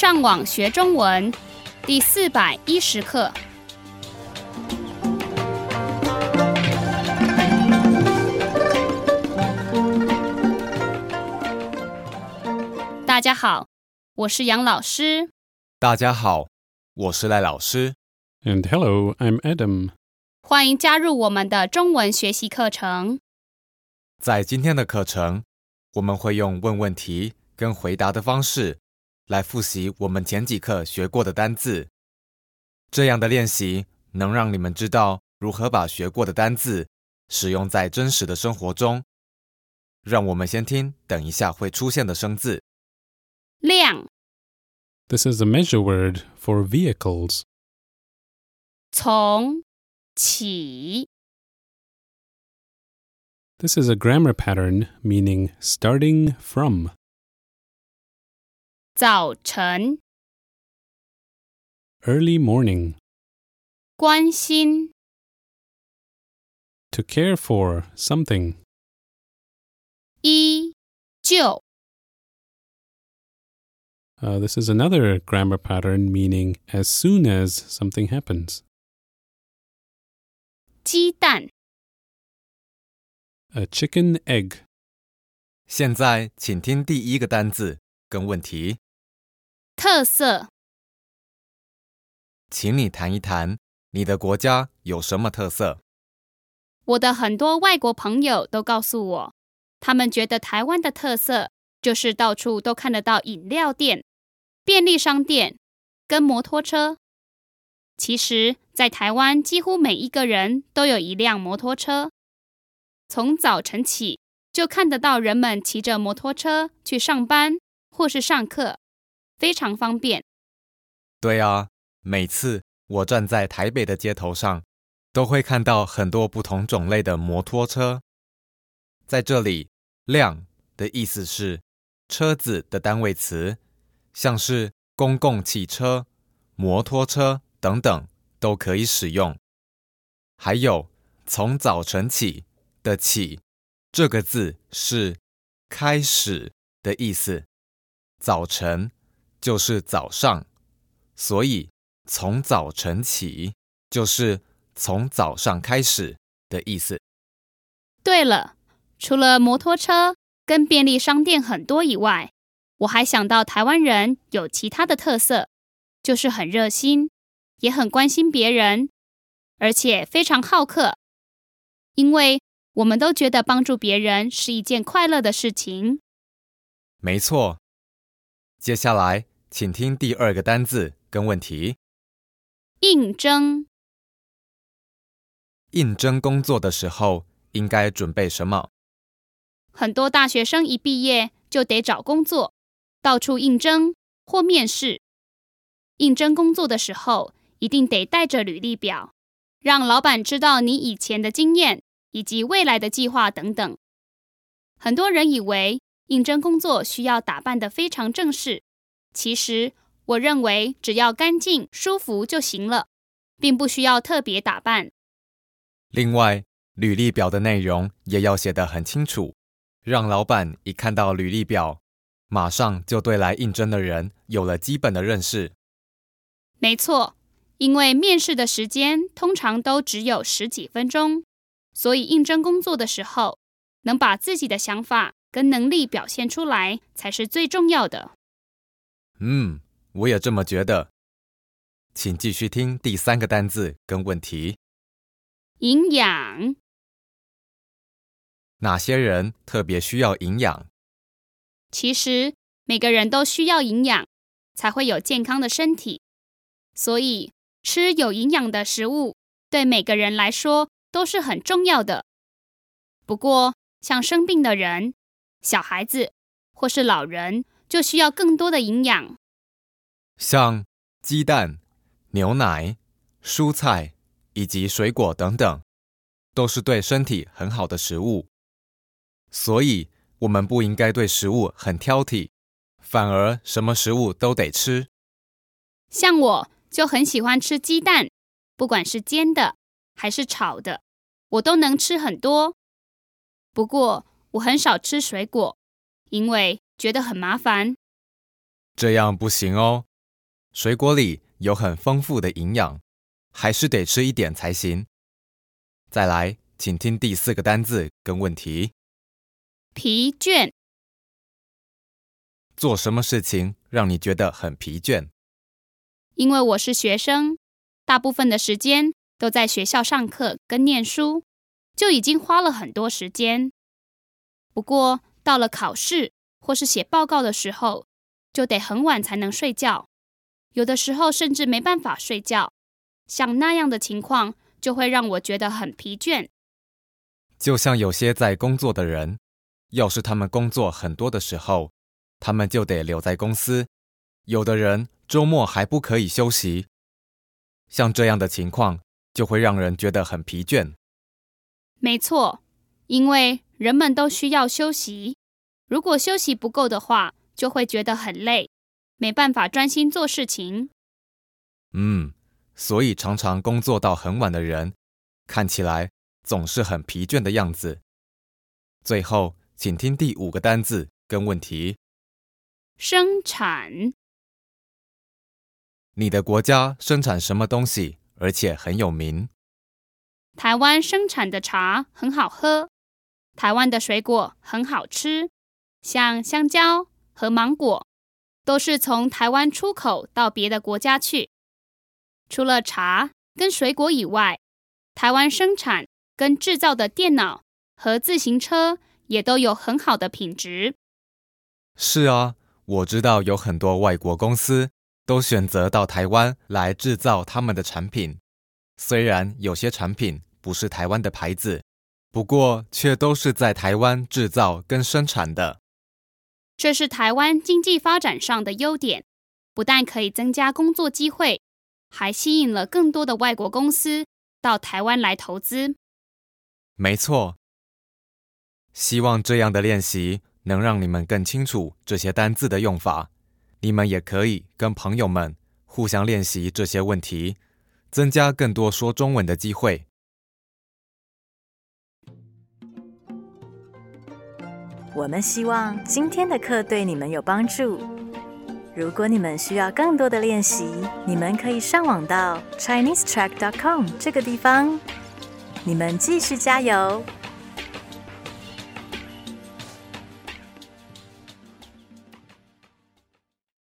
上网学中文第四百一十课。大家好，我是杨老师。大家好，我是赖老师。And hello, I'm Adam. 欢迎加入我们的中文学习课程。在今天的课程，我们会用问问题跟回答的方式来复习我们前几课学过的单字。这样的练习能让你们知道如何把学过的单字使用在真实的生活中。让我们先听等一下会出现的生字。量 This is a measure word for vehicles. 从起 This is a grammar pattern meaning starting from. 早晨 Early morning. 关心 To care for something. 依旧 Uh, this is another grammar pattern meaning as soon as something happens. 鸡蛋 A chicken egg. 现在，请听第一个单字跟问题， 特色请你谈一谈你的国家有什么特色。我的很多外国朋友都告诉我，他们觉得台湾的特色就是到处都看得到饮料店、便利商店跟摩托车。其实，在台湾几乎每一个人都有一辆摩托车，从早晨起就看得到人们骑着摩托车去上班或是上课，非常方便。对啊，每次我站在台北的街头上，都会看到很多不同种类的摩托车。在这里，“辆”的意思是车子的单位词，像是公共汽车、摩托车等等都可以使用。还有从早晨起的“起”这个字是开始的意思，早晨就是早上。所以，从早晨起就是从早上开始的意思。对了，除了摩托车跟便利商店很多以外，我还想到台湾人有其他的特色，就是很热心，也很关心别人，而且非常好客。因为我们都觉得帮助别人是一件快乐的事情。没错。接下来，请听第二个单字跟问题。应征应征工作的时候应该准备什么？很多大学生一毕业就得找工作，到处应征或面试。应征工作的时候，一定得带着履历表，让老板知道你以前的经验以及未来的计划等等。很多人以为应征工作需要打扮得非常正式，其实我认为只要干净舒服就行了，并不需要特别打扮。另外，履历表的内容也要写得很清楚，让老板一看到履历表，马上就对来应征的人有了基本的认识。没错，因为面试的时间通常都只有十几分钟，所以应征工作的时候，能把自己的想法跟能力表现出来才是最重要的。嗯，我也这么觉得。请继续听第三个单字跟问题。营养哪些人特别需要营养？其实每个人都需要营养，才会有健康的身体。所以吃有营养的食物，对每个人来说都是很重要的。不过，像生病的人、小孩子或是老人，就需要更多的营养。像鸡蛋、牛奶、蔬菜以及水果等等，都是对身体很好的食物。所以，我们不应该对食物很挑剔，反而什么食物都得吃。像我就很喜欢吃鸡蛋，不管是煎的还是炒的，我都能吃很多。不过我很少吃水果，因为觉得很麻烦。这样不行哦，水果里有很丰富的营养，还是得吃一点才行。再来，请听第四个单字跟问题：疲倦，做什么事情让你觉得很疲倦？因为我是学生，大部分的时间都在学校上课跟念书，就已经花了很多时间。不过到了考试或是写报告的时候，就得很晚才能睡觉，有的时候甚至没办法睡觉。像那样的情况，就会让我觉得很疲倦。就像有些在工作的人，要是他们工作很多的时候，他们就得留在公司；有的人周末还不可以休息。像这样的情况，就会让人觉得很疲倦。没错，因为人们都需要休息，如果休息不够的话，就会觉得很累，没办法专心做事情。嗯，所以常常工作到很晚的人，看起来总是很疲倦的样子。最后，请听第五个单字跟问题：生产，你的国家生产什么东西，而且很有名？台湾生产的茶很好喝，台湾的水果很好吃，像香蕉和芒果都是从台湾出口到别的国家去。除了茶跟水果以外，台湾生产跟制造的电脑和自行车也都有很好的品质。是啊，我知道有很多外国公司都选择到台湾来制造他们的产品，虽然有些产品不是台湾的牌子，不过却都是在台湾制造跟生产的。这是台湾经济发展上的优点，不但可以增加工作机会，还吸引了更多的外国公司到台湾来投资。没错，希望这样的练习能让你们更清楚这些单字的用法。你们也可以跟朋友们互相练习这些问题，增加更多说中文的机会。我们希望今天的课对你们有帮助。如果你们需要更多的练习，你们可以上网到 ChineseTrack.com 这个地方。你们继续加油！